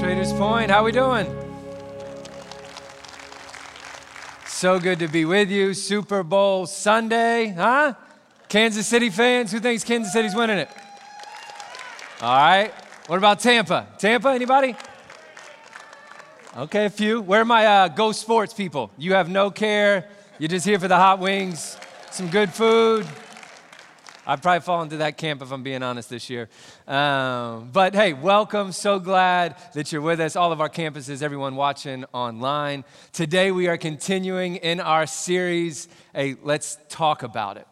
Traders Point, how we doing? So good to be with you. Super Bowl Sunday, huh? Kansas City fans, who thinks Kansas City's winning it? All right. What about Tampa? Tampa, anybody? Okay, a few. Where are my uh, Go Sports people? You have no care. You're just here for the hot wings, some good food. I've probably fallen into that camp if I'm being honest this year. Um, but hey, welcome. So glad that you're with us, all of our campuses, everyone watching online. Today we are continuing in our series, Hey, Let's Talk About It.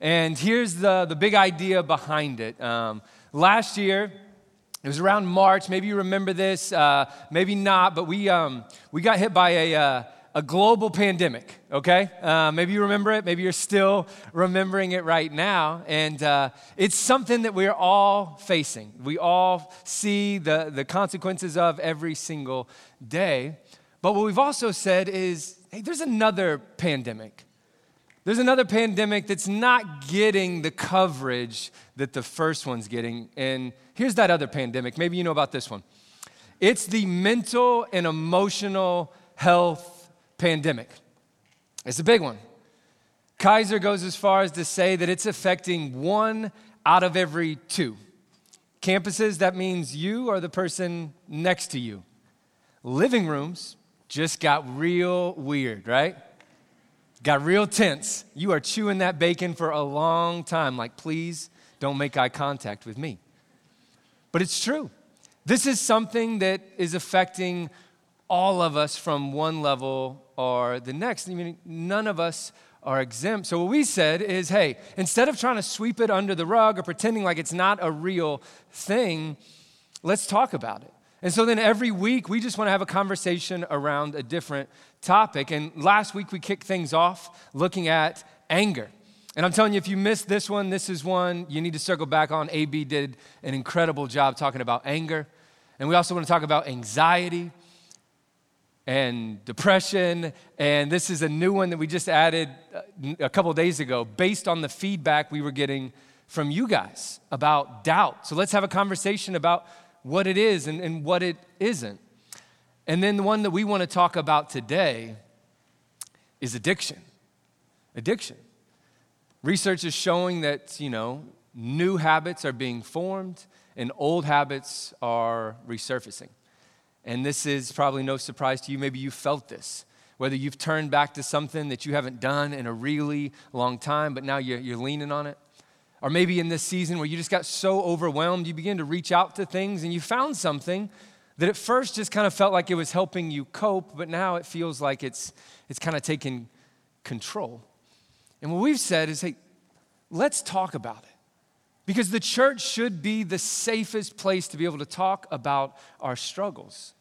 And here's the, the big idea behind it. Um, last year, it was around March. Maybe you remember this, uh, maybe not, but we, um, we got hit by a. Uh, a global pandemic, okay? Uh, maybe you remember it, maybe you're still remembering it right now. And uh, it's something that we're all facing. We all see the, the consequences of every single day. But what we've also said is hey, there's another pandemic. There's another pandemic that's not getting the coverage that the first one's getting. And here's that other pandemic. Maybe you know about this one. It's the mental and emotional health pandemic. It's a big one. Kaiser goes as far as to say that it's affecting one out of every two. Campuses, that means you or the person next to you. Living rooms just got real weird, right? Got real tense. You are chewing that bacon for a long time, like, please don't make eye contact with me. But it's true. This is something that is affecting all of us from one level or the next. I mean, none of us are exempt. So, what we said is hey, instead of trying to sweep it under the rug or pretending like it's not a real thing, let's talk about it. And so then every week, we just want to have a conversation around a different topic. And last week, we kicked things off looking at anger. And I'm telling you, if you missed this one, this is one you need to circle back on. AB did an incredible job talking about anger. And we also want to talk about anxiety and depression. And this is a new one that we just added uh, a couple days ago based on the feedback we were getting from you guys about doubt. So let's have a conversation about what it is and, and what it isn't. And then the one that we want to talk about today is addiction. Addiction. Research is showing that, you know, new habits are being formed and old habits are resurfacing. And this is probably no surprise to you. Maybe you felt this. Whether you've turned back to something that you haven't done in a really long time, but now you're, you're leaning on it. Or maybe in this season where you just got so overwhelmed, you begin to reach out to things and you found something that at first just kind of felt like it was helping you cope, but now it feels like it's, it's kind of taking control. And what we've said is hey, let's talk about it. Because the church should be the safest place to be able to talk about our struggles.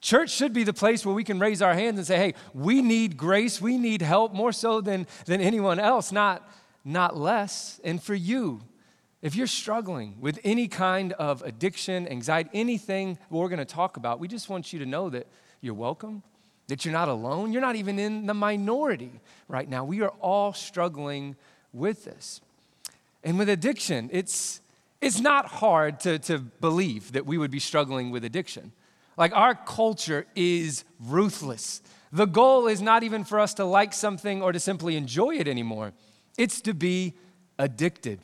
Church should be the place where we can raise our hands and say, hey, we need grace, we need help more so than, than anyone else, not, not less. And for you, if you're struggling with any kind of addiction, anxiety, anything we're going to talk about, we just want you to know that you're welcome, that you're not alone. You're not even in the minority right now. We are all struggling with this. And with addiction, it's, it's not hard to, to believe that we would be struggling with addiction. Like, our culture is ruthless. The goal is not even for us to like something or to simply enjoy it anymore, it's to be addicted.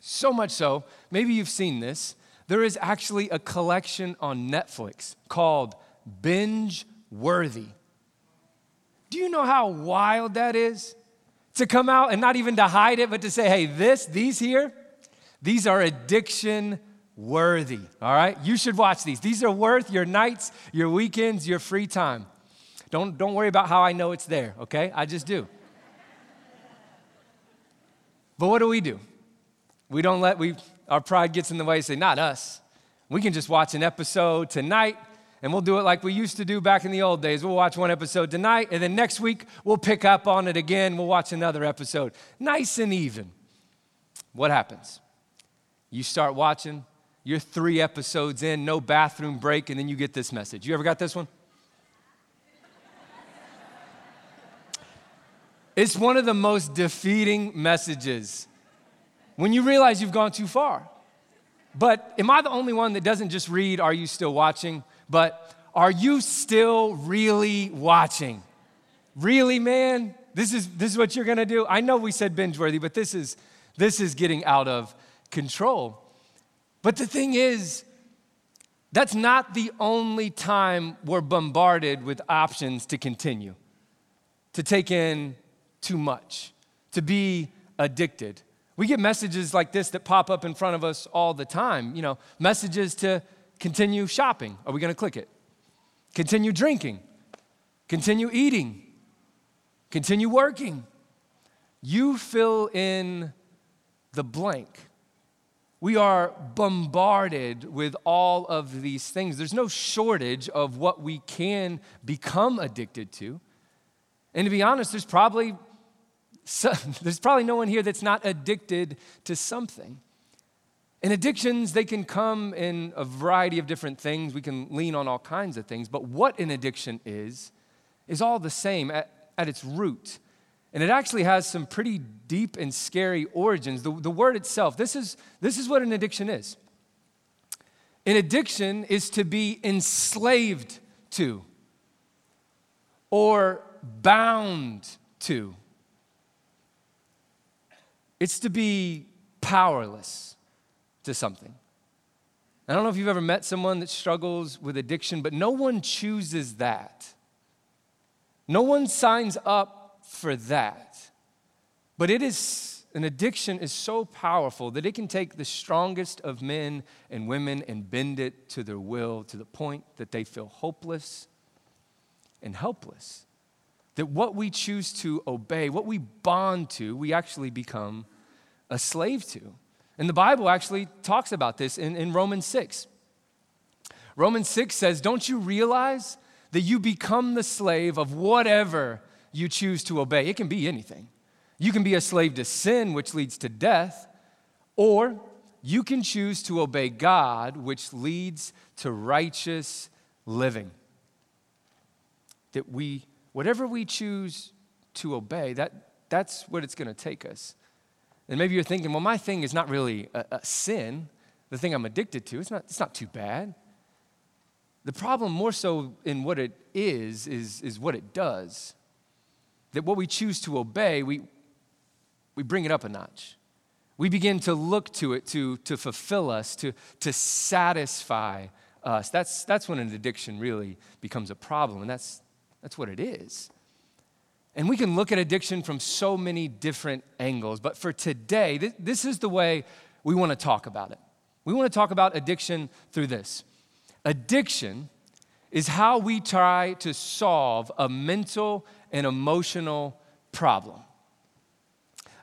So much so, maybe you've seen this. There is actually a collection on Netflix called Binge Worthy. Do you know how wild that is? To come out and not even to hide it, but to say, hey, this, these here, these are addiction worthy, all right? You should watch these. These are worth your nights, your weekends, your free time. Don't, don't worry about how I know it's there, okay? I just do. But what do we do? We don't let we our pride gets in the way say, not us. We can just watch an episode tonight and we'll do it like we used to do back in the old days. We'll watch one episode tonight, and then next week we'll pick up on it again. We'll watch another episode. Nice and even. What happens? You start watching, you're three episodes in, no bathroom break, and then you get this message. You ever got this one? it's one of the most defeating messages when you realize you've gone too far. But am I the only one that doesn't just read, Are you still watching? But are you still really watching? Really, man? This is, this is what you're gonna do? I know we said binge worthy, but this is, this is getting out of control. But the thing is, that's not the only time we're bombarded with options to continue, to take in too much, to be addicted. We get messages like this that pop up in front of us all the time. You know, messages to continue shopping. Are we going to click it? Continue drinking. Continue eating. Continue working. You fill in the blank. We are bombarded with all of these things. There's no shortage of what we can become addicted to. And to be honest, there's probably so, there's probably no one here that's not addicted to something. And addictions, they can come in a variety of different things. We can lean on all kinds of things. But what an addiction is, is all the same at, at its root. And it actually has some pretty deep and scary origins. The, the word itself, this is, this is what an addiction is. An addiction is to be enslaved to or bound to. It's to be powerless to something. I don't know if you've ever met someone that struggles with addiction, but no one chooses that. No one signs up for that. But it is, an addiction is so powerful that it can take the strongest of men and women and bend it to their will to the point that they feel hopeless and helpless. That what we choose to obey, what we bond to, we actually become a slave to. And the Bible actually talks about this in, in Romans 6. Romans 6 says, Don't you realize that you become the slave of whatever you choose to obey? It can be anything. You can be a slave to sin, which leads to death, or you can choose to obey God, which leads to righteous living. That we, whatever we choose to obey, that, that's what it's going to take us. And maybe you're thinking, well, my thing is not really a, a sin. The thing I'm addicted to, it's not, it's not too bad. The problem, more so in what it is, is, is what it does. That what we choose to obey, we, we bring it up a notch. We begin to look to it to, to fulfill us, to, to satisfy us. That's, that's when an addiction really becomes a problem, and that's, that's what it is. And we can look at addiction from so many different angles. But for today, th- this is the way we want to talk about it. We want to talk about addiction through this. Addiction is how we try to solve a mental and emotional problem.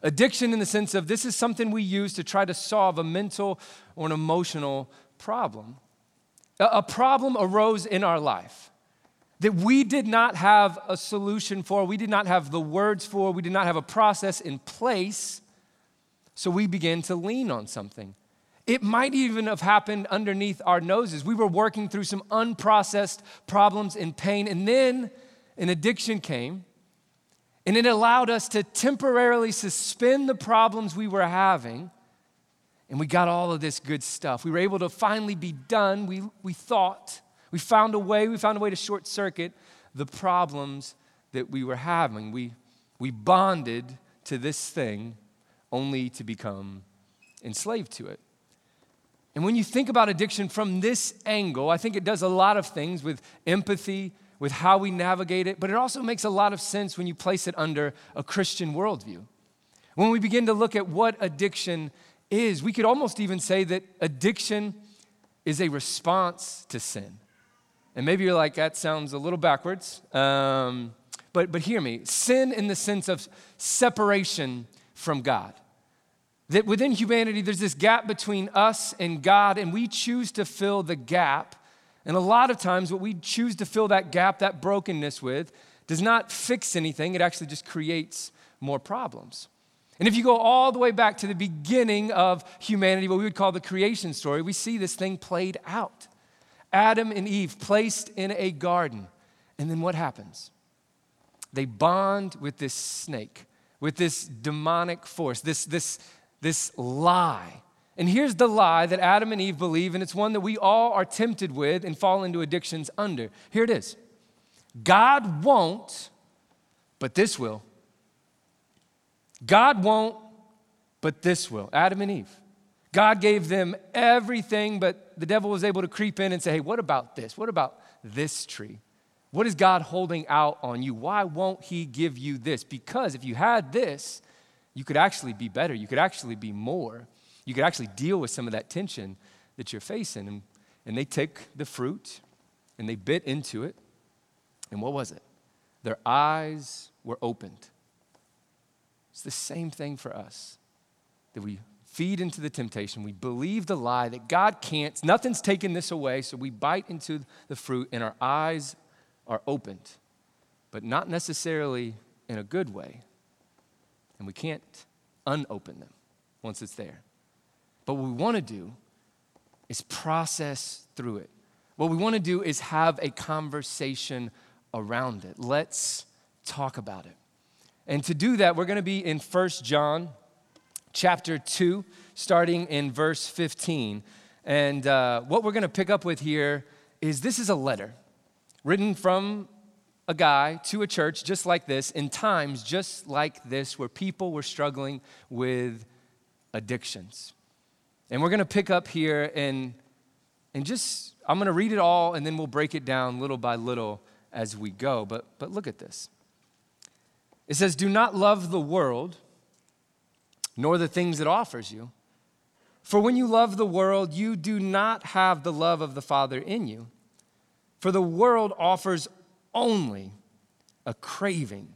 Addiction, in the sense of this is something we use to try to solve a mental or an emotional problem. A, problem arose in our life that we did not have a solution for, we did not have the words for, we did not have a process in place. So we began to lean on something. It might even have happened underneath our noses. We were working through some unprocessed problems and pain, and then an addiction came, and it allowed us to temporarily suspend the problems we were having, and we got all of this good stuff. We were able to finally be done, we, we thought. We found a way, we found a way to short circuit the problems that we were having. We, we bonded to this thing only to become enslaved to it. And when you think about addiction from this angle, I think it does a lot of things with empathy, with how we navigate it, but it also makes a lot of sense when you place it under a Christian worldview. When we begin to look at what addiction is, we could almost even say that addiction is a response to sin. And maybe you're like, that sounds a little backwards. Um, but, but hear me sin in the sense of separation from God. That within humanity, there's this gap between us and God, and we choose to fill the gap. And a lot of times, what we choose to fill that gap, that brokenness with, does not fix anything, it actually just creates more problems. And if you go all the way back to the beginning of humanity, what we would call the creation story, we see this thing played out. Adam and Eve placed in a garden. And then what happens? They bond with this snake, with this demonic force, this, this, this lie. And here's the lie that Adam and Eve believe, and it's one that we all are tempted with and fall into addictions under. Here it is God won't, but this will. God won't, but this will. Adam and Eve. God gave them everything, but the devil was able to creep in and say, hey, what about this? What about this tree? What is God holding out on you? Why won't He give you this? Because if you had this, you could actually be better. You could actually be more. You could actually deal with some of that tension that you're facing. And, and they take the fruit and they bit into it. And what was it? Their eyes were opened. It's the same thing for us that we feed into the temptation. We believe the lie that God can't, nothing's taken this away, so we bite into the fruit and our eyes are opened, but not necessarily in a good way. And we can't unopen them once it's there. But what we want to do is process through it. What we want to do is have a conversation around it. Let's talk about it. And to do that, we're going to be in 1 John chapter 2, starting in verse 15. And uh, what we're going to pick up with here is this is a letter written from a guy to a church just like this in times just like this where people were struggling with addictions. And we're going to pick up here and, and just, I'm going to read it all and then we'll break it down little by little as we go. But, but look at this. It says, Do not love the world, nor the things it offers you. For when you love the world, you do not have the love of the Father in you. For the world offers only a craving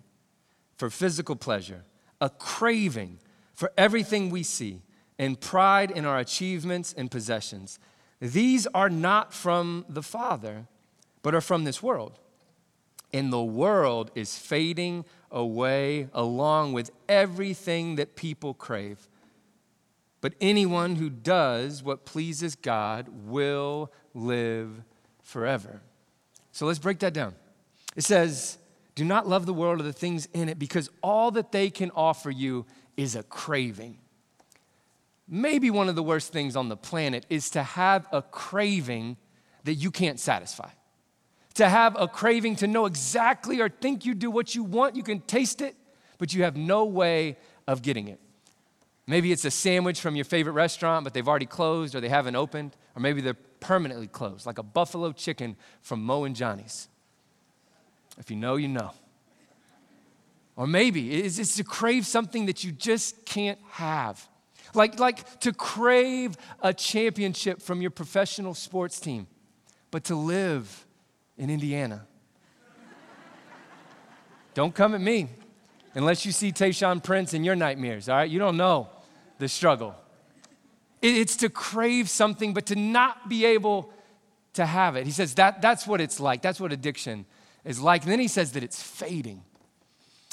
for physical pleasure, a craving for everything we see, and pride in our achievements and possessions. These are not from the Father, but are from this world. And the world is fading away along with everything that people crave. But anyone who does what pleases God will live forever. So let's break that down. It says, Do not love the world or the things in it because all that they can offer you is a craving. Maybe one of the worst things on the planet is to have a craving that you can't satisfy. To have a craving to know exactly or think you do what you want, you can taste it, but you have no way of getting it. Maybe it's a sandwich from your favorite restaurant, but they've already closed or they haven't opened, or maybe they're permanently closed, like a buffalo chicken from Moe and Johnny's. If you know, you know. Or maybe it's, it's to crave something that you just can't have. Like, like to crave a championship from your professional sports team, but to live in Indiana. don't come at me unless you see Tayshaun Prince in your nightmares, all right? You don't know the struggle. It's to crave something, but to not be able to have it. He says that, that's what it's like. That's what addiction is like. And then he says that it's fading.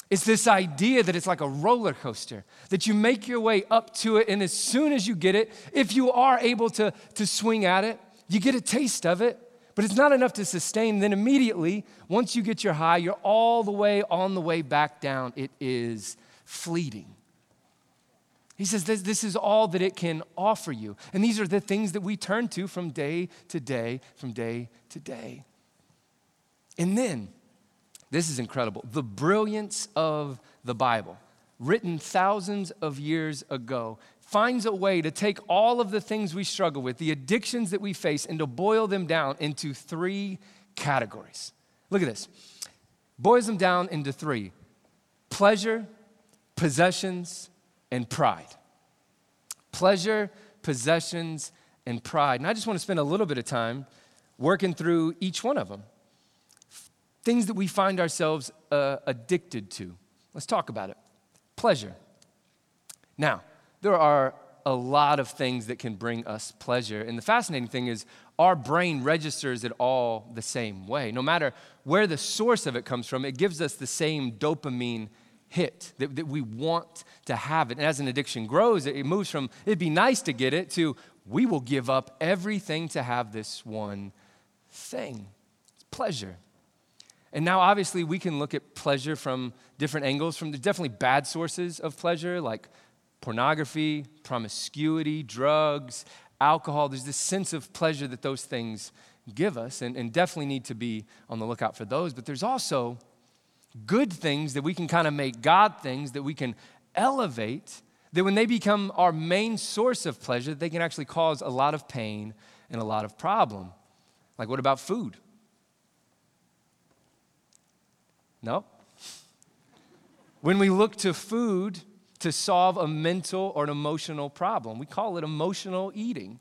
It's this idea that it's like a roller coaster, that you make your way up to it, and as soon as you get it, if you are able to, to swing at it, you get a taste of it, but it's not enough to sustain. Then immediately, once you get your high, you're all the way on the way back down. It is fleeting. He says this, this is all that it can offer you. And these are the things that we turn to from day to day, from day to day. And then, this is incredible the brilliance of the Bible, written thousands of years ago, finds a way to take all of the things we struggle with, the addictions that we face, and to boil them down into three categories. Look at this. Boils them down into three pleasure, possessions, and pride. Pleasure, possessions, and pride. And I just want to spend a little bit of time working through each one of them. Things that we find ourselves uh, addicted to. Let's talk about it. Pleasure. Now, there are a lot of things that can bring us pleasure. And the fascinating thing is, our brain registers it all the same way. No matter where the source of it comes from, it gives us the same dopamine hit, that, that we want to have it. And as an addiction grows, it, it moves from it'd be nice to get it to we will give up everything to have this one thing. It's pleasure. And now, obviously, we can look at pleasure from different angles. From there's definitely bad sources of pleasure, like pornography, promiscuity, drugs, alcohol. There's this sense of pleasure that those things give us, and, and definitely need to be on the lookout for those. But there's also good things that we can kind of make God things that we can elevate, that when they become our main source of pleasure, they can actually cause a lot of pain and a lot of problem. Like, what about food? No. When we look to food to solve a mental or an emotional problem, we call it emotional eating.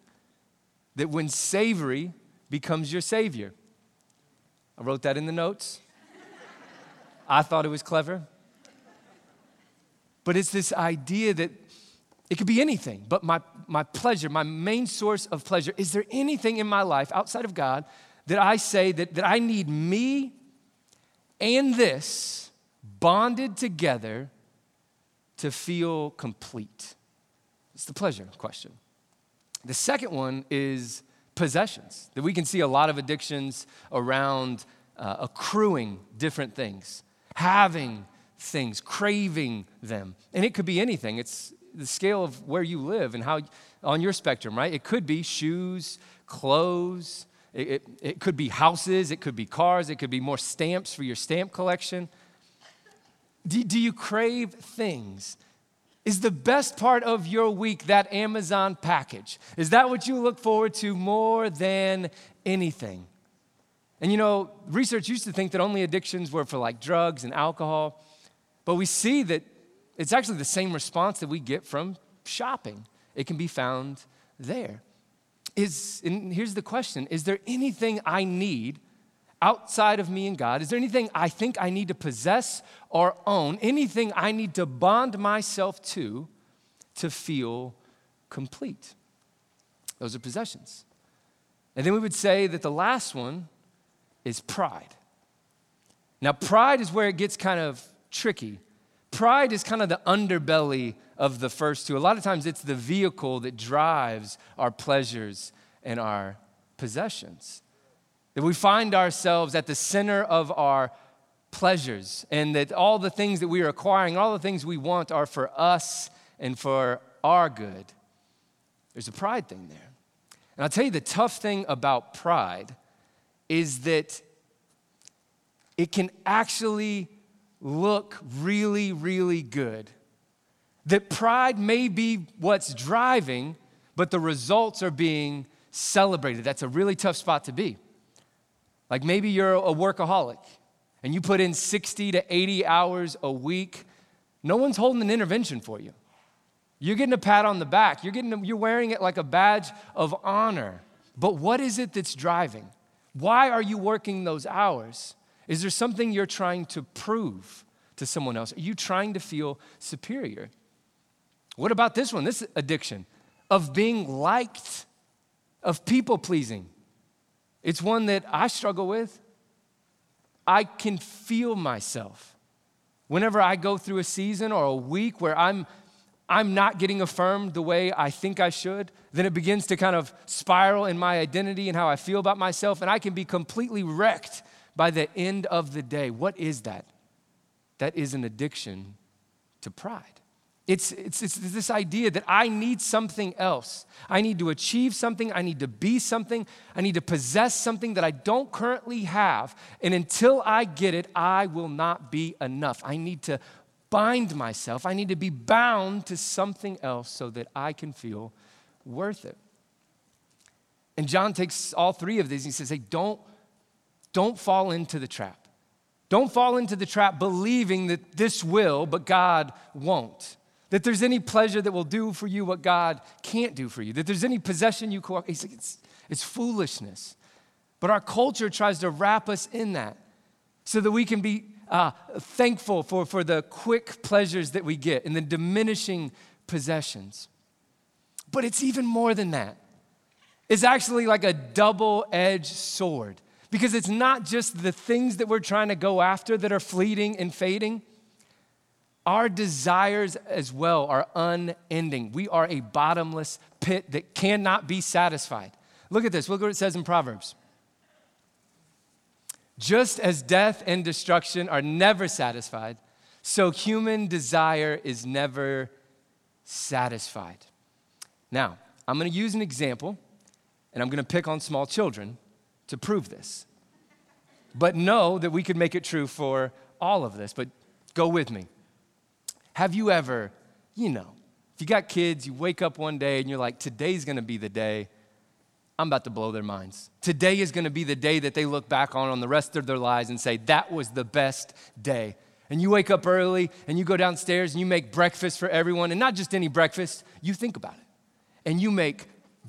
That when savory becomes your savior. I wrote that in the notes. I thought it was clever. But it's this idea that it could be anything, but my, my pleasure, my main source of pleasure, is there anything in my life outside of God that I say that, that I need me and this bonded together to feel complete? It's the pleasure question. The second one is possessions, that we can see a lot of addictions around uh, accruing different things, having things, craving them. And it could be anything. It's the scale of where you live and how on your spectrum, right? It could be shoes, clothes, it, it, it could be houses, it could be cars, it could be more stamps for your stamp collection. Do, do you crave things? Is the best part of your week that Amazon package? Is that what you look forward to more than anything? And you know, research used to think that only addictions were for like drugs and alcohol, but we see that it's actually the same response that we get from shopping. It can be found there is, and here's the question Is there anything I need outside of me and God? Is there anything I think I need to possess or own? Anything I need to bond myself to to feel complete? Those are possessions. And then we would say that the last one is pride. Now, pride is where it gets kind of tricky. Pride is kind of the underbelly of the first two. A lot of times it's the vehicle that drives our pleasures and our possessions. That we find ourselves at the center of our pleasures, and that all the things that we are acquiring, all the things we want are for us and for our good. There's a pride thing there. And I'll tell you the tough thing about pride is that it can actually look really, really good that pride may be what's driving, but the results are being celebrated. That's a really tough spot to be. Like maybe you're a workaholic and you put in 60 to 80 hours a week. No one's holding an intervention for you. You're getting a pat on the back. You're, getting a, you're wearing it like a badge of honor. But what is it that's driving? Why are you working those hours? Is there something you're trying to prove to someone else? Are you trying to feel superior? What about this one, this addiction of being liked, of people pleasing? It's one that I struggle with. I can feel myself. Whenever I go through a season or a week where I'm, I'm not getting affirmed the way I think I should, then it begins to kind of spiral in my identity and how I feel about myself, and I can be completely wrecked by the end of the day. What is that? That is an addiction to pride. It's, it's, it's, this idea that I need something else. I need to achieve something. I need to be something. I need to possess something that I don't currently have. And until I get it, I will not be enough. I need to bind myself. I need to be bound to something else so that I can feel worth it. And John takes all three of these and he says, Hey, don't, don't fall into the trap. Don't fall into the trap believing that this will, but God won't. That there's any pleasure that will do for you what God can't do for you. That there's any possession you co- it's, it's, it's foolishness. But our culture tries to wrap us in that so that we can be uh, thankful for, for the quick pleasures that we get and the diminishing possessions. But it's even more than that. It's actually like a double edged sword because it's not just the things that we're trying to go after that are fleeting and fading our desires as well are unending. We are a bottomless pit that cannot be satisfied. Look at this. Look what it says in Proverbs. Just as death and destruction are never satisfied, so human desire is never satisfied. Now, I'm gonna use an example, and I'm gonna pick on small children to prove this. But know that we could make it true for all of this, but go with me. Have you ever, you know, if you got kids, you wake up one day and you're like, today's gonna be the day I'm about to blow their minds. Today is gonna be the day that they look back on on the rest of their lives and say, that was the best day. And you wake up early and you go downstairs and you make breakfast for everyone, and not just any breakfast, you think about it. And you make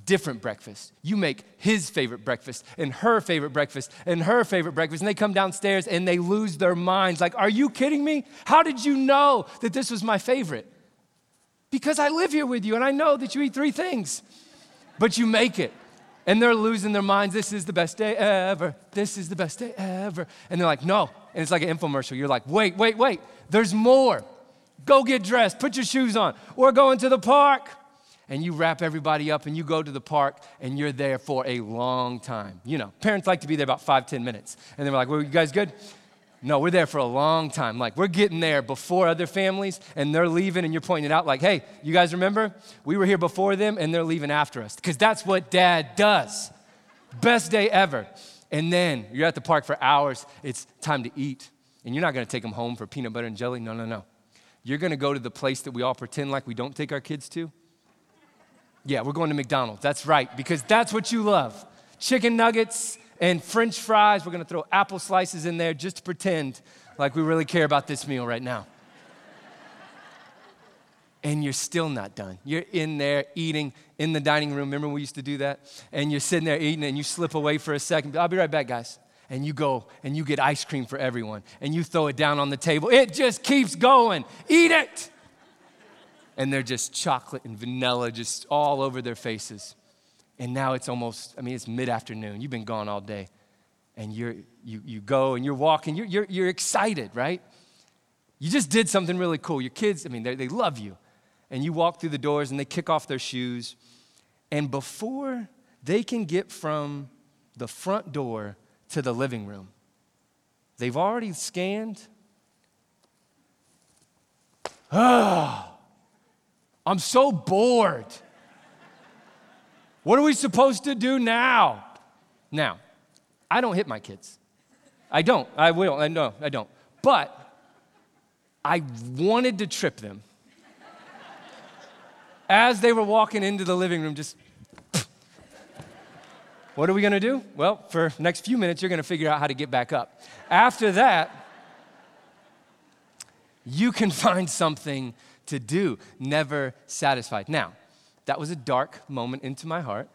different breakfast. You make his favorite breakfast and her favorite breakfast and her favorite breakfast. And they come downstairs and they lose their minds. Like, are you kidding me? How did you know that this was my favorite? Because I live here with you and I know that you eat three things, but you make it. And they're losing their minds. This is the best day ever. This is the best day ever. And they're like, no. And it's like an infomercial. You're like, wait, wait, wait. There's more. Go get dressed. Put your shoes on. We're going to the park. And you wrap everybody up and you go to the park and you're there for a long time. You know, parents like to be there about five, ten minutes. And they're like, well, you guys good? No, we're there for a long time. Like, we're getting there before other families, and they're leaving, and you're pointing it out, like, hey, you guys remember? We were here before them, and they're leaving after us. Because that's what dad does. Best day ever. And then you're at the park for hours. It's time to eat. And you're not to take them home for peanut butter and jelly. No, no, no. You're to go to the place that we all pretend like we don't take our kids to. Yeah, we're going to McDonald's. That's right, because that's what you love chicken nuggets and french fries. We're gonna throw apple slices in there just to pretend like we really care about this meal right now. and you're still not done. You're in there eating in the dining room. Remember we used to do that? And you're sitting there eating and you slip away for a second. I'll be right back, guys. And you go and you get ice cream for everyone and you throw it down on the table. It just keeps going. Eat it. And they're just chocolate and vanilla just all over their faces. And now it's almost, I mean, it's mid afternoon. You've been gone all day. And you're, you, you go and you're walking, you're, you're, you're excited, right? You just did something really cool. Your kids, I mean, they love you. And you walk through the doors and they kick off their shoes. And before they can get from the front door to the living room, they've already scanned. Ah, I'm so bored. What are we supposed to do now? Now, I don't hit my kids. I don't. I will. I know. I don't. But I wanted to trip them as they were walking into the living room. Just, what are we to do? Well, for next few minutes, you're to figure out how to get back up. After that, you can find something to do. Never satisfied. Now, that was a dark moment into my heart.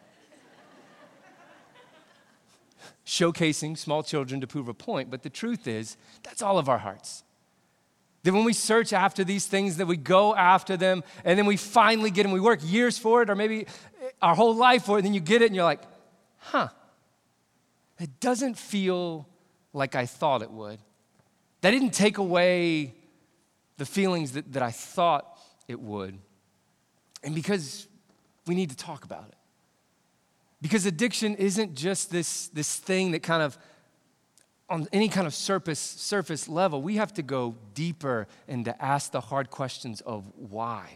Showcasing small children to prove a point, but the truth is, that's all of our hearts. That when we search after these things, that we go after them, and then we finally get them. We work years for it, or maybe eh, our whole life for it, and then you get it, and you're like, huh, it doesn't feel like I thought it would. That didn't take away the feelings that, that I thought it would. And because we need to talk about it. Because addiction isn't just this, this thing that kind of, on any kind of surface, surface level, we have to go deeper and to ask the hard questions of why.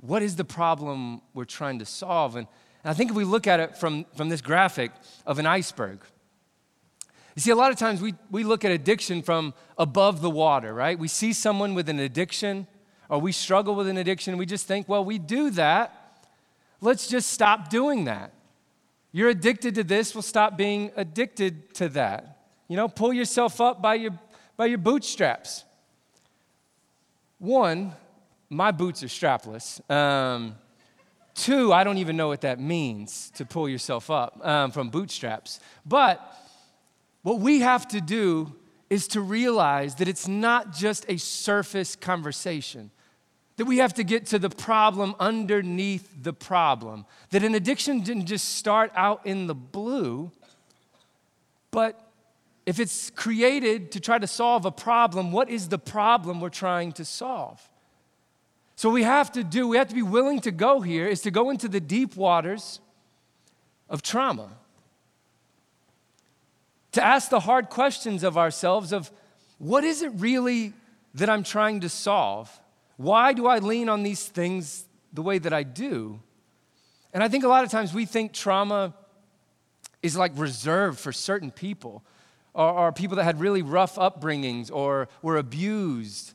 What is the problem we're trying to solve? And, and I think if we look at it from, from this graphic of an iceberg, you see, a lot of times we, we look at addiction from above the water, right? We see someone with an addiction or we struggle with an addiction, we just think, well, we do that Let's just stop doing that. You're addicted to this, well, stop being addicted to that. You know, pull yourself up by your, by your bootstraps. One, my boots are strapless. Um, two, I don't even know what that means to pull yourself up um, from bootstraps. But what we have to do is to realize that it's not just a surface conversation that we have to get to the problem underneath the problem. That an addiction didn't just start out in the blue, but if it's created to try to solve a problem, what is the problem we're trying to solve? So, we have to do, we have to be willing to go here, is to go into the deep waters of trauma. To ask the hard questions of ourselves of what is it really that I'm trying to solve? Why do I lean on these things the way that I do? And I think a lot of times we think trauma is like reserved for certain people or, or people that had really rough upbringings or were abused.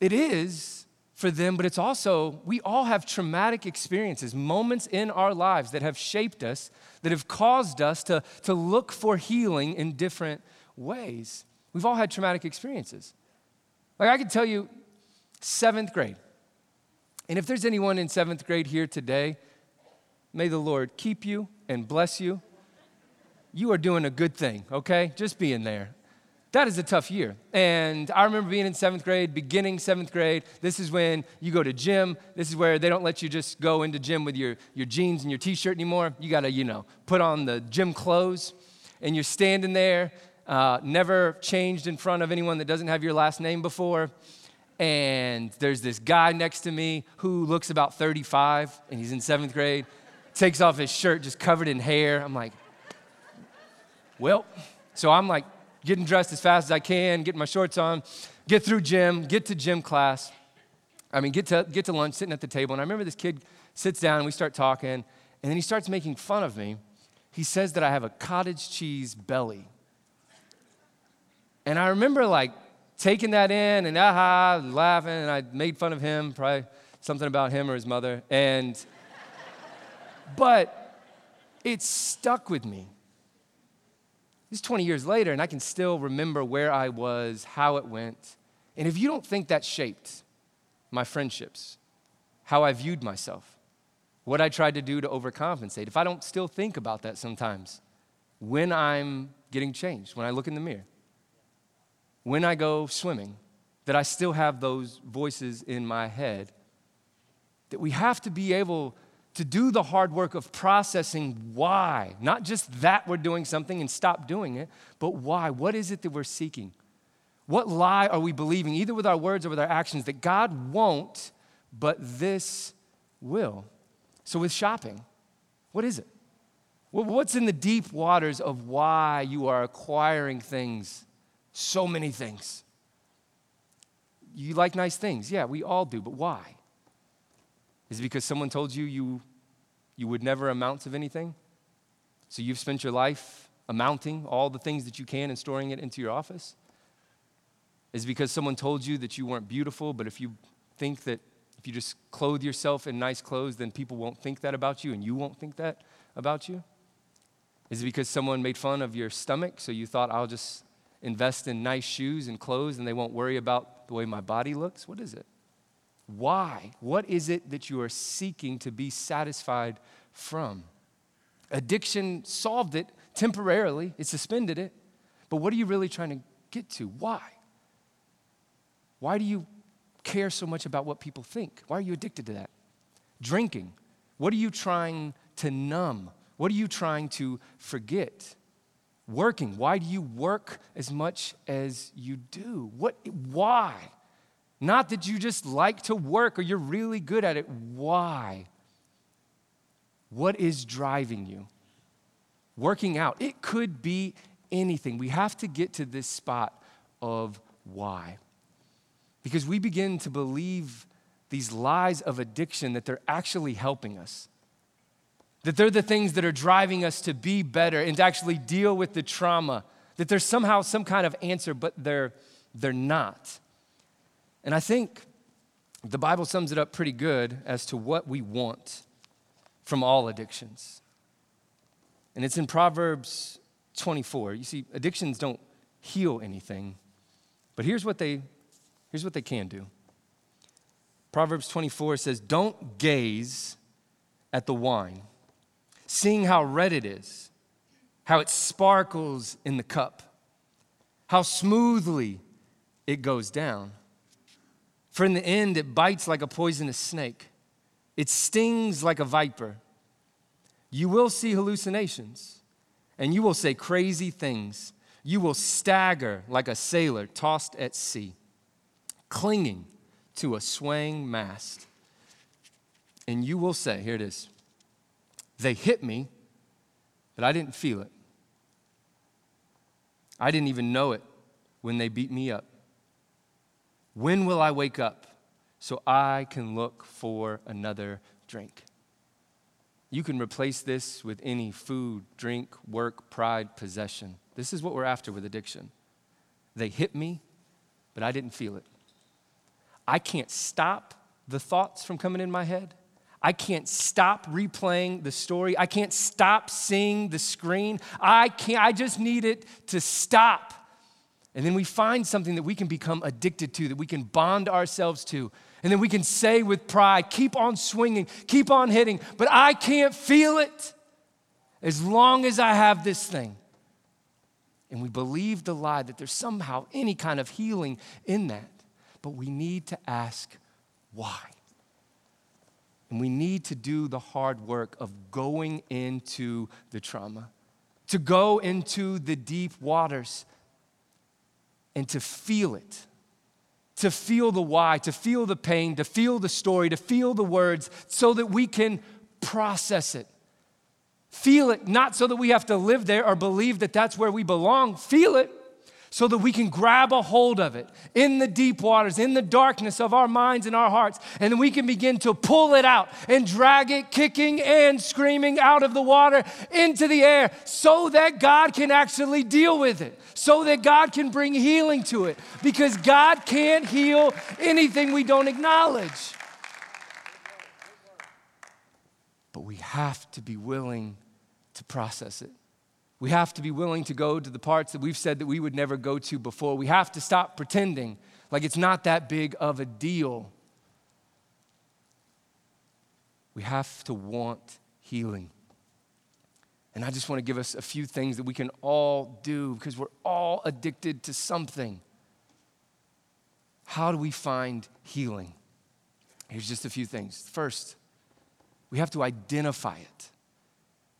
It is for them, but it's also, we all have traumatic experiences, moments in our lives that have shaped us, that have caused us to, to look for healing in different ways. We've all had traumatic experiences. Like I could tell you, seventh grade. And if there's anyone in seventh grade here today, may the Lord keep you and bless you you are doing a good thing, okay? Just being there. That is a tough year. And I remember being in seventh grade, beginning seventh grade. This is when you go to gym. This is where they don't let you just go into gym with your, your jeans and your t shirt anymore. You gotta, you know, put on the gym clothes. And you're standing there, uh, never changed in front of anyone that doesn't have your last name before. And there's this guy next to me who looks about 35, and he's in seventh grade, takes off his shirt just covered in hair. I'm like, well, so I'm like getting dressed as fast as I can, getting my shorts on, get through gym, get to gym class. I mean, get to, get to lunch, sitting at the table. And I remember this kid sits down and we start talking, and then he starts making fun of me. He says that I have a cottage cheese belly. And I remember like taking that in and aha, laughing, and I made fun of him, probably something about him or his mother. And, but it stuck with me. Is 20 years later, and I can still remember where I was, how it went. And if you don't think that shaped my friendships, how I viewed myself, what I tried to do to overcompensate, if I don't still think about that sometimes, when I'm getting changed, when I look in the mirror, when I go swimming, that I still have those voices in my head, that we have to be able to do the hard work of processing why. Not just that we're doing something and stop doing it, but why. What is it that we're seeking? What lie are we believing, either with our words or with our actions, that God won't, but this will? So, with shopping, what is it? What's in the deep waters of why you are acquiring things, so many things? You like nice things. Yeah, we all do, but why? Is it because someone told you you, you would never amount to anything? So you've spent your life amounting all the things that you can and storing it into your office? Is it because someone told you that you weren't beautiful, but if you think that if you just clothe yourself in nice clothes, then people won't think that about you and you won't think that about you? Is it because someone made fun of your stomach, so you thought, I'll just invest in nice shoes and clothes and they won't worry about the way my body looks? What is it? Why? What is it that you are seeking to be satisfied from? Addiction solved it temporarily, it suspended it. But what are you really trying to get to? Why? Why do you care so much about what people think? Why are you addicted to that? Drinking. What are you trying to numb? What are you trying to forget? Working. Why do you work as much as you do? What why? Not that you just like to work or you're really good at it. Why? What is driving you? Working out. It could be anything. We have to get to this spot of why. Because we begin to believe these lies of addiction that they're actually helping us. That they're the things that are driving us to be better and to actually deal with the trauma. That there's somehow some kind of answer, but they're, they're not. And I think the Bible sums it up pretty good as to what we want from all addictions. And it's in Proverbs 24. You see, addictions don't heal anything, but here's what they, here's what they can do. Proverbs 24 says, Don't gaze at the wine, seeing how red it is, how it sparkles in the cup, how smoothly it goes down. For in the end, it bites like a poisonous snake, it stings like a viper. You will see hallucinations, and you will say crazy things. You will stagger like a sailor tossed at sea, clinging to a swaying mast. And you will say, here it is, they hit me, but I didn't feel it. I didn't even know it when they beat me up. When will I wake up so I can look for another drink. You can replace this with any food, drink, work, pride, possession. This is what we're after with addiction. They hit me, but I didn't feel it. I can't stop the thoughts from coming in my head. I can't stop replaying the story. I can't stop seeing the screen. I can't, I just need it to stop. And then we find something that we can become addicted to, that we can bond ourselves to. And then we can say with pride, keep on swinging, keep on hitting, but I can't feel it as long as I have this thing. And we believe the lie that there's somehow any kind of healing in that. But we need to ask why. And we need to do the hard work of going into the trauma, to go into the deep waters and to feel it, to feel the why, to feel the pain, to feel the story, to feel the words, so that we can process it. Feel it, not so that we have to live there or believe that that's where we belong. Feel it so that we can grab a hold of it in the deep waters, in the darkness of our minds and our hearts, and we can begin to pull it out and drag it kicking and screaming out of the water into the air so that God can actually deal with it, so that God can bring healing to it, because God can't heal anything we don't acknowledge. But we have to be willing to process it. We have to be willing to go to the parts that we've said that we would never go to before. We have to stop pretending like it's not that big of a deal. We have to want healing. And I just want to give us a few things that we can all do because we're all addicted to something. How do we find healing? Here's just a few things. First, we have to identify it.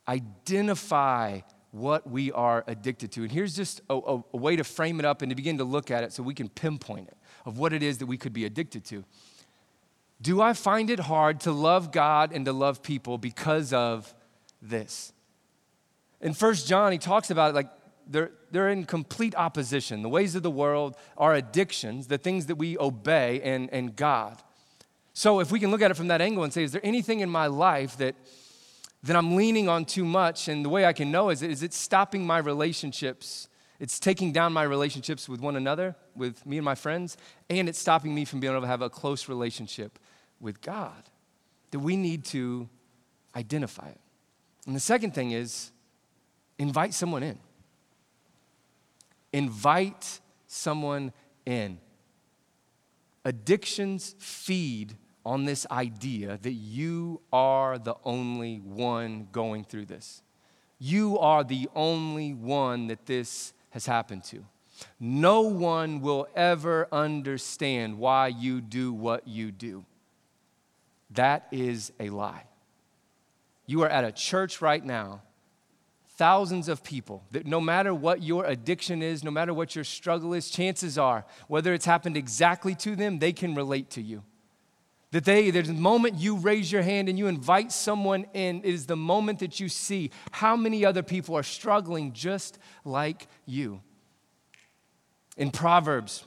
Identify what we are addicted to. And here's just a, a, a, way to frame it up and to begin to look at it so we can pinpoint it of what it is that we could be addicted to. Do I find it hard to love God and to love people because of this? In First John, he talks about it like they're, they're in complete opposition. The ways of the world are addictions, the things that we obey, and, and God. So if we can look at it from that angle and say, is there anything in my life that that I'm leaning on too much. And the way I can know is, is it stopping my relationships? It's taking down my relationships with one another, with me and my friends, and it's stopping me from being able to have a close relationship with God. That we need to identify it. And the second thing is invite someone in. Invite someone in. Addictions feed on this idea that you are the only one going through this. You are the only one that this has happened to. No one will ever understand why you do what you do. That is a lie. You are at a church right now, thousands of people, that no matter what your addiction is, no matter what your struggle is, chances are, whether it's happened exactly to them, they can relate to you. That they, a moment you raise your hand and you invite someone in, it is the moment that you see how many other people are struggling just like you. In Proverbs,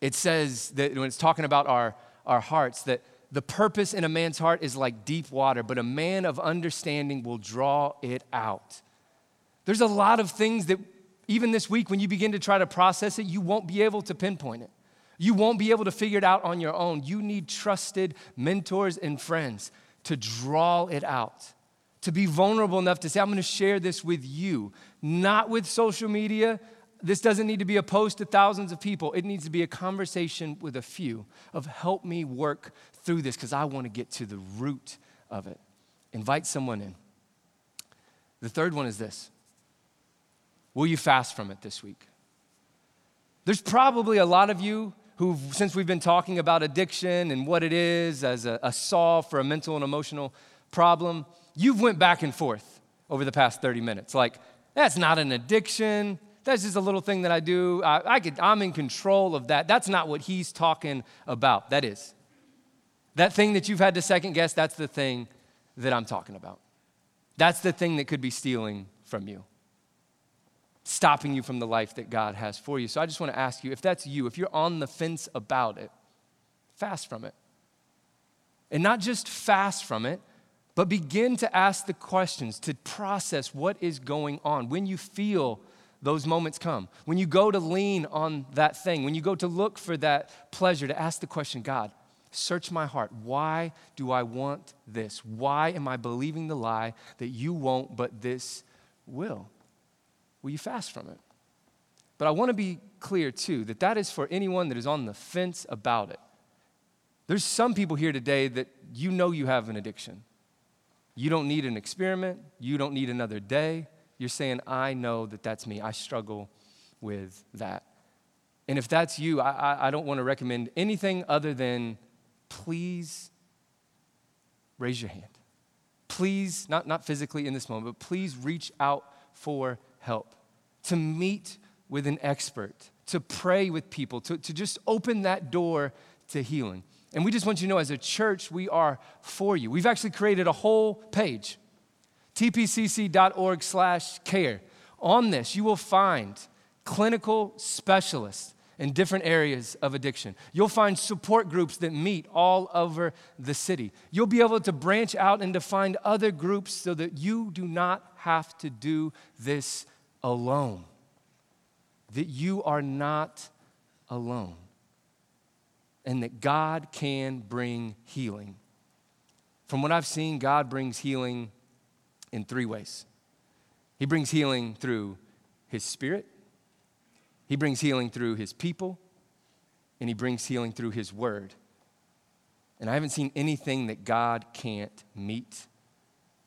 it says that when it's talking about our, our hearts, that the purpose in a man's heart is like deep water, but a man of understanding will draw it out. There's a lot of things that even this week, when you begin to try to process it, you won't be able to pinpoint it. You won't be able to figure it out on your own. You need trusted mentors and friends to draw it out, to be vulnerable enough to say, I'm to share this with you, not with social media. This doesn't need to be a post to thousands of people. It needs to be a conversation with a few of help me work through this because I want to get to the root of it. Invite someone in. The third one is this Will you fast from it this week? There's probably a lot of you who, since we've been talking about addiction and what it is as a, a solve for a mental and emotional problem, you've went back and forth over the past 30 minutes. Like, that's not an addiction. That's just a little thing that I do. I, I could, I'm in control of that. That's not what he's talking about. That is. That thing that you've had to second guess, that's the thing that I'm talking about. That's the thing that could be stealing from you stopping you from the life that God has for you. So I just want to ask you if that's you, if you're on the fence about it, fast from it. And not just fast from it, but begin to ask the questions, to process what is going on. When you feel those moments come, when you go to lean on that thing, when you go to look for that pleasure, to ask the question God, search my heart. Why do I want this? Why am I believing the lie that you won't, but this will? Will you fast from it? But I want to be clear too that that is for anyone that is on the fence about it. There's some people here today that you know you have an addiction. You don't need an experiment, you don't need another day. You're saying, I know that that's me. I struggle with that. And if that's you, I, I, I don't want to recommend anything other than please raise your hand. Please, not, not physically in this moment, but please reach out for help, to meet with an expert, to pray with people, to, to just open that door to healing. And we just want you to know as a church, we are for you. We've actually created a whole page, tpcc.org slash care. On this, you will find clinical specialists in different areas of addiction. You'll find support groups that meet all over the city. You'll be able to branch out and to find other groups so that you do not have to do this alone. That you are not alone. And that God can bring healing. From what I've seen, God brings healing in three ways. He brings healing through His Spirit, he brings healing through his people, and he brings healing through his word. And I haven't seen anything that God can't meet.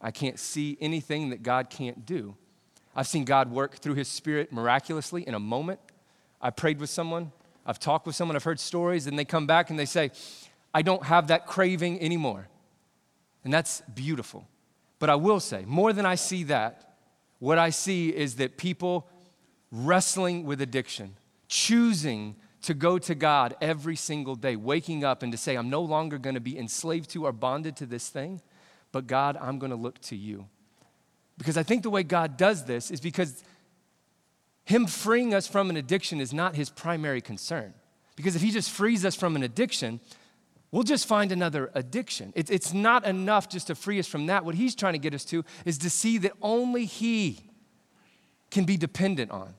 I can't see anything that God can't do. I've seen God work through his spirit miraculously in a moment. I prayed with someone, I've talked with someone, I've heard stories, and they come back and they say, I don't have that craving anymore. And that's beautiful. But I will say, more than I see that, what I see is that people wrestling with addiction, choosing to go to God every single day, waking up and to say, I'm no longer going to be enslaved to or bonded to this thing, but God, I'm going to look to you. Because I think the way God does this is because Him freeing us from an addiction is not His primary concern. Because if He just frees us from an addiction, we'll just find another addiction. it's not enough just to free us from that. What He's trying to get us to is to see that only He can be dependent on.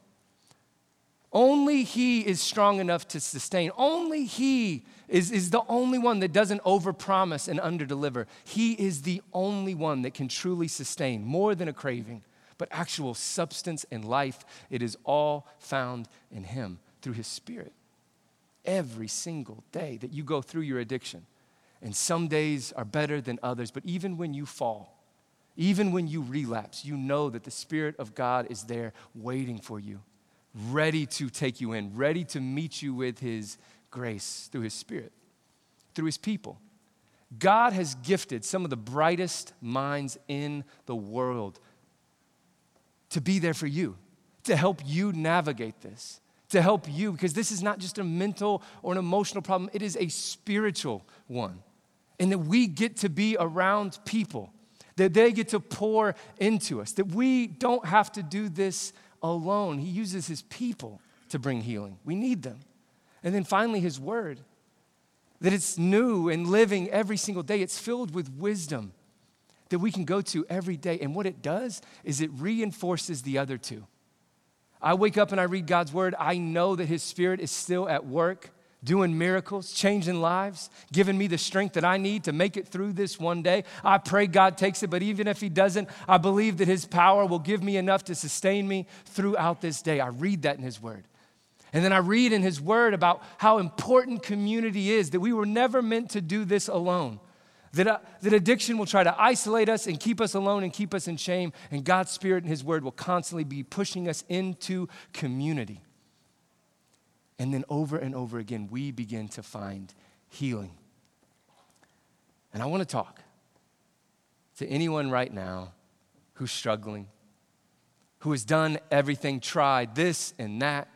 Only He is strong enough to sustain. Only He is, is the only one that doesn't overpromise and underdeliver. He is the only one that can truly sustain more than a craving, but actual substance and life. It is all found in Him through His Spirit. Every single day that you go through your addiction, and some days are better than others, but even when you fall, even when you relapse, you know that the Spirit of God is there waiting for you, ready to take you in, ready to meet you with His grace through His Spirit, through His people. God has gifted some of the brightest minds in the world to be there for you, to help you navigate this, to help you, because this is not just a mental or an emotional problem, it is a spiritual one. And that we get to be around people that they get to pour into us, that we don't have to do this alone. He uses his people to bring healing. We need them. And then finally, his word, that it's new and living every single day. It's filled with wisdom that we can go to every day. And what it does is it reinforces the other two. I wake up and I read God's word. I know that his spirit is still at work doing miracles, changing lives, giving me the strength that I need to make it through this one day. I pray God takes it, but even if He doesn't, I believe that His power will give me enough to sustain me throughout this day. I read that in His Word. And then I read in His Word about how important community is, that we were never meant to do this alone. That, uh, that addiction will try to isolate us and keep us alone and keep us in shame. And God's Spirit and His Word will constantly be pushing us into community. And then over and over again, we begin to find healing. And I want to talk to anyone right now who's struggling, who has done everything, tried this and that,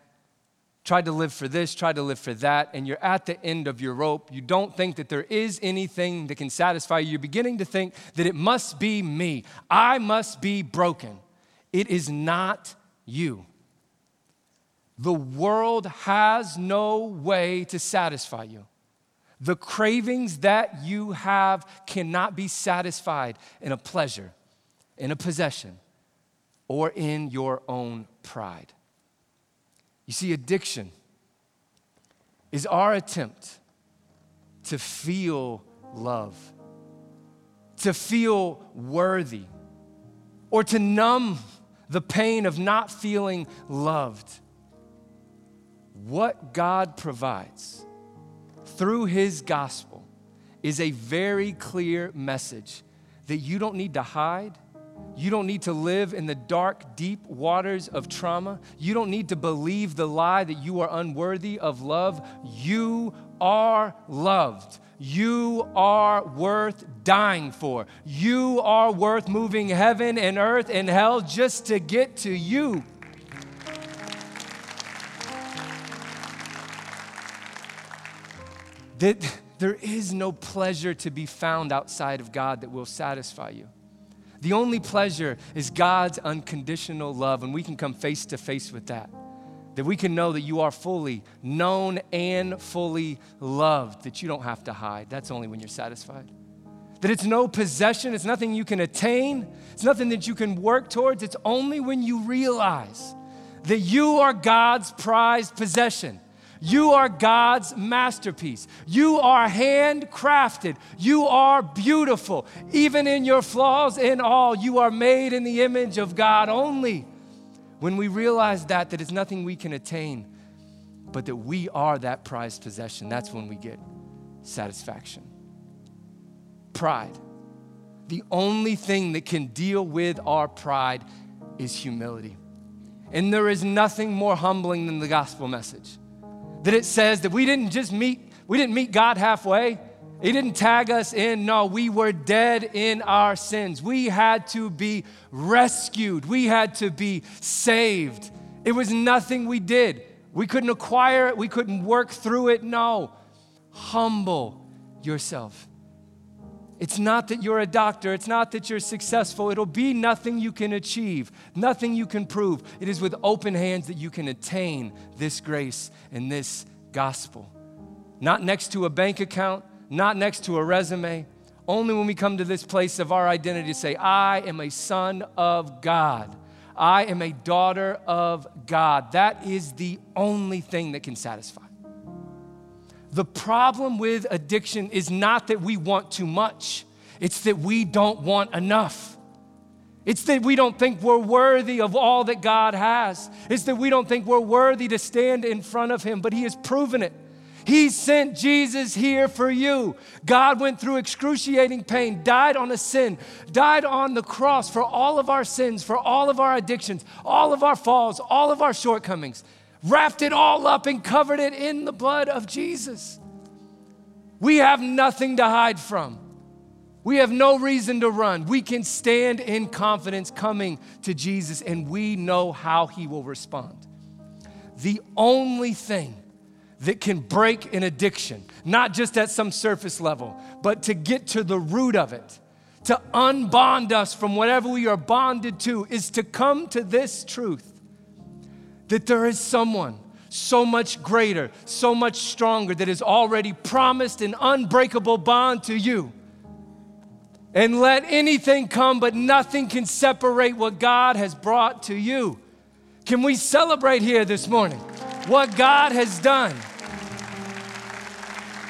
tried to live for this, tried to live for that, and you're at the end of your rope. You don't think that there is anything that can satisfy you. You're beginning to think that it must be me. I must be broken. It is not you. The world has no way to satisfy you. The cravings that you have cannot be satisfied in a pleasure, in a possession, or in your own pride. You see, addiction is our attempt to feel love, to feel worthy, or to numb the pain of not feeling loved. What God provides through His gospel is a very clear message that you don't need to hide. You don't need to live in the dark, deep waters of trauma. You don't need to believe the lie that you are unworthy of love. You are loved. You are worth dying for. You are worth moving heaven and earth and hell just to get to you. That there is no pleasure to be found outside of God that will satisfy you. The only pleasure is God's unconditional love, and we can come face to face with that that we can know that you are fully known and fully loved, that you don't have to hide. That's only when you're satisfied. That it's no possession, it's nothing you can attain, it's nothing that you can work towards. It's only when you realize that you are God's prized possession. You are God's masterpiece. You are handcrafted. You are beautiful. Even in your flaws and all, you are made in the image of God only. When we realize that, that it's nothing we can attain, but that we are that prized possession, that's when we get satisfaction. Pride. The only thing that can deal with our pride is humility. And there is nothing more humbling than the gospel message. That it says that we didn't just meet, we didn't meet God halfway. He didn't tag us in. No, we were dead in our sins. We had to be rescued. We had to be saved. It was nothing we did. We couldn't acquire it. We couldn't work through it. No. Humble yourself. It's not that you're a doctor. It's not that you're successful. It'll be nothing you can achieve, nothing you can prove. It is with open hands that you can attain this grace and this gospel. Not next to a bank account, not next to a resume. Only when we come to this place of our identity to say, I am a son of God. I am a daughter of God. That is the only thing that can satisfy. The problem with addiction is not that we want too much, it's that we don't want enough. It's that we don't think we're worthy of all that God has. It's that we don't think we're worthy to stand in front of Him, but He has proven it. He sent Jesus here for you. God went through excruciating pain, died on a sin, died on the cross for all of our sins, for all of our addictions, all of our falls, all of our shortcomings, wrapped it all up and covered it in the blood of Jesus. We have nothing to hide from. We have no reason to run. We can stand in confidence coming to Jesus and we know how he will respond. The only thing that can break an addiction, not just at some surface level, but to get to the root of it, to unbond us from whatever we are bonded to, is to come to this truth that there is someone so much greater, so much stronger, that has already promised an unbreakable bond to you. And let anything come, but nothing can separate what God has brought to you. Can we celebrate here this morning what God has done?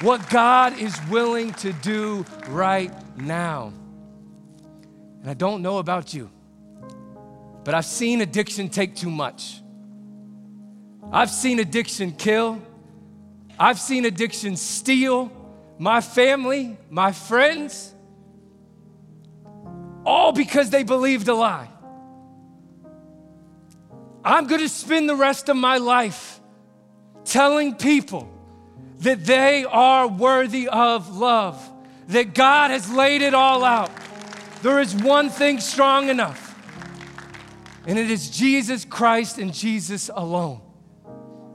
what God is willing to do right now. And I don't know about you, but I've seen addiction take too much. I've seen addiction kill. I've seen addiction steal my family, my friends, all because they believed a lie. I'm going to spend the rest of my life telling people that they are worthy of love, that God has laid it all out. There is one thing strong enough, and it is Jesus Christ and Jesus alone.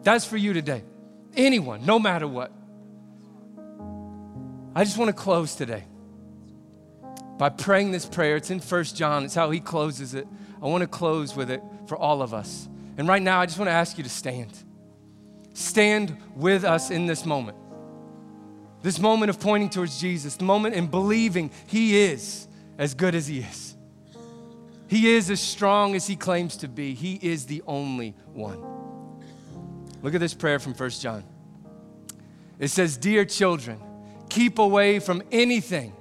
That's for you today. Anyone, no matter what. I just want to close today by praying this prayer. It's in First John, it's how he closes it. I want to close with it for all of us. And right now, I just want to ask you to stand stand with us in this moment. This moment of pointing towards Jesus, the moment in believing He is as good as He is. He is as strong as He claims to be. He is the only one. Look at this prayer from 1 John. It says, Dear children, keep away from anything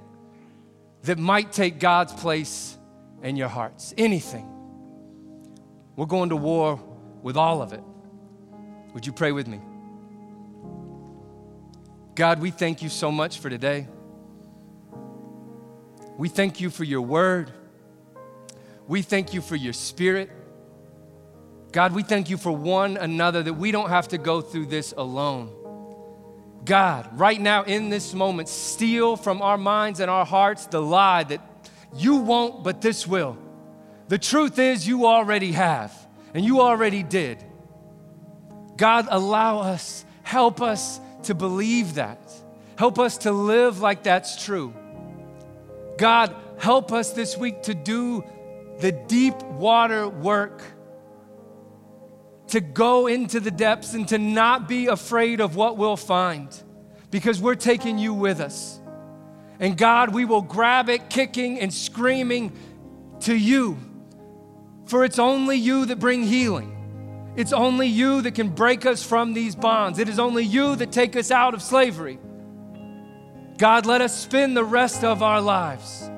that might take God's place in your hearts. Anything. We're going to war with all of it. Would you pray with me? God, we thank you so much for today. We thank you for your word. We thank you for your spirit. God, we thank you for one another that we don't have to go through this alone. God, right now in this moment, steal from our minds and our hearts the lie that you won't, but this will. The truth is, you already have, and you already did. God, allow us, help us to believe that. Help us to live like that's true. God, help us this week to do the deep water work, to go into the depths and to not be afraid of what we'll find because we're taking you with us. And God, we will grab it kicking and screaming to you, for it's only you that bring healing. It's only you that can break us from these bonds. It is only you that take us out of slavery. God, let us spend the rest of our lives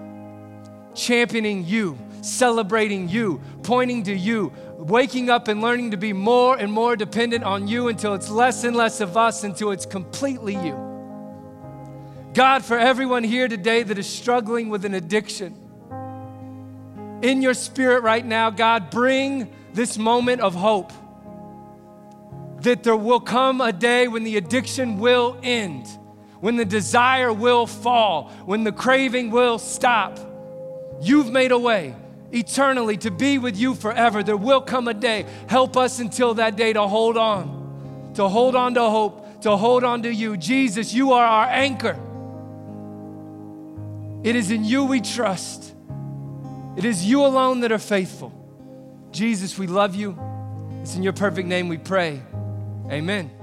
championing you, celebrating you, pointing to you, waking up and learning to be more and more dependent on you until it's less and less of us, until it's completely you. God, for everyone here today that is struggling with an addiction, in your spirit right now, God, bring this moment of hope that there will come a day when the addiction will end, when the desire will fall, when the craving will stop. You've made a way eternally to be with you forever. There will come a day. Help us until that day to hold on, to hold on to hope, to hold on to you. Jesus, you are our anchor. It is in you we trust. It is you alone that are faithful. Jesus, we love you. It's in your perfect name we pray. Amen.